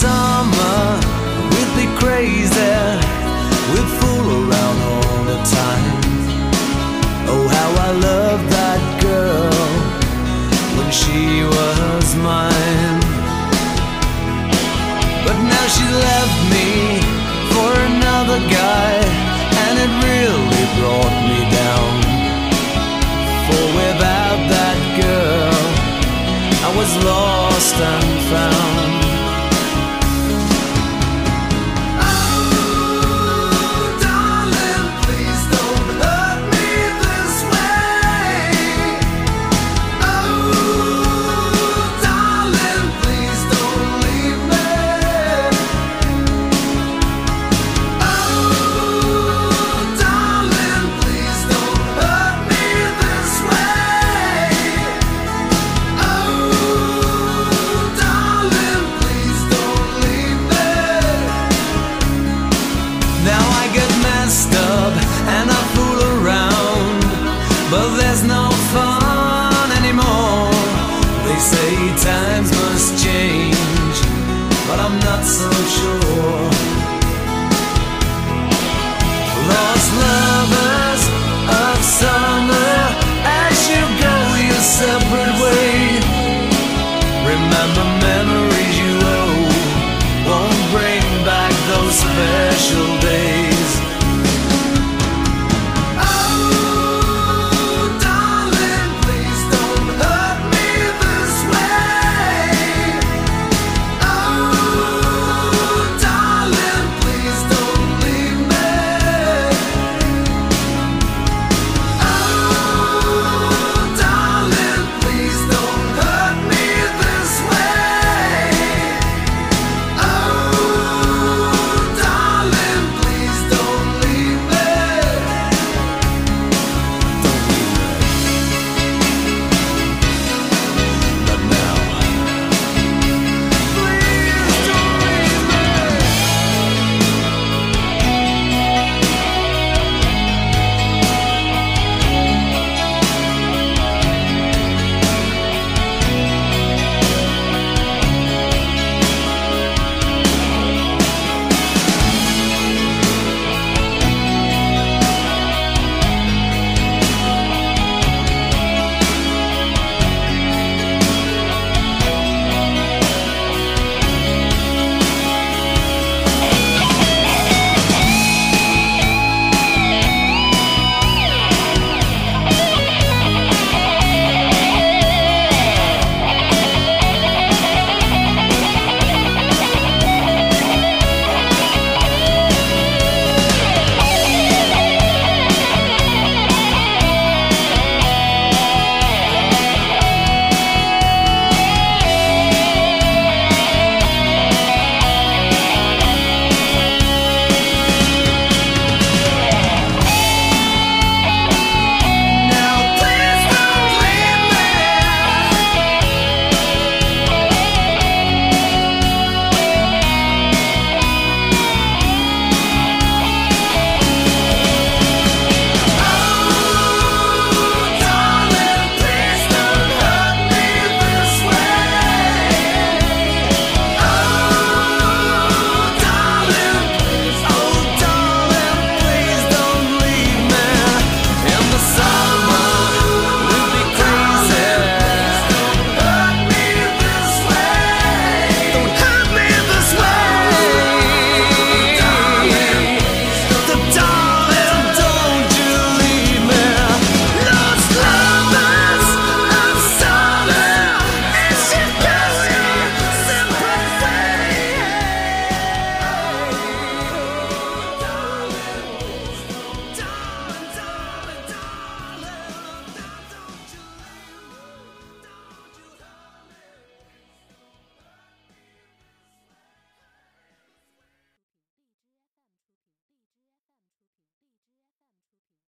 summer We'd be crazy. We'd fool around all the time. Oh, how I loved that girl When she was mine. But now she left me For another guy And it really brought me down. For without that girl I was lost and found.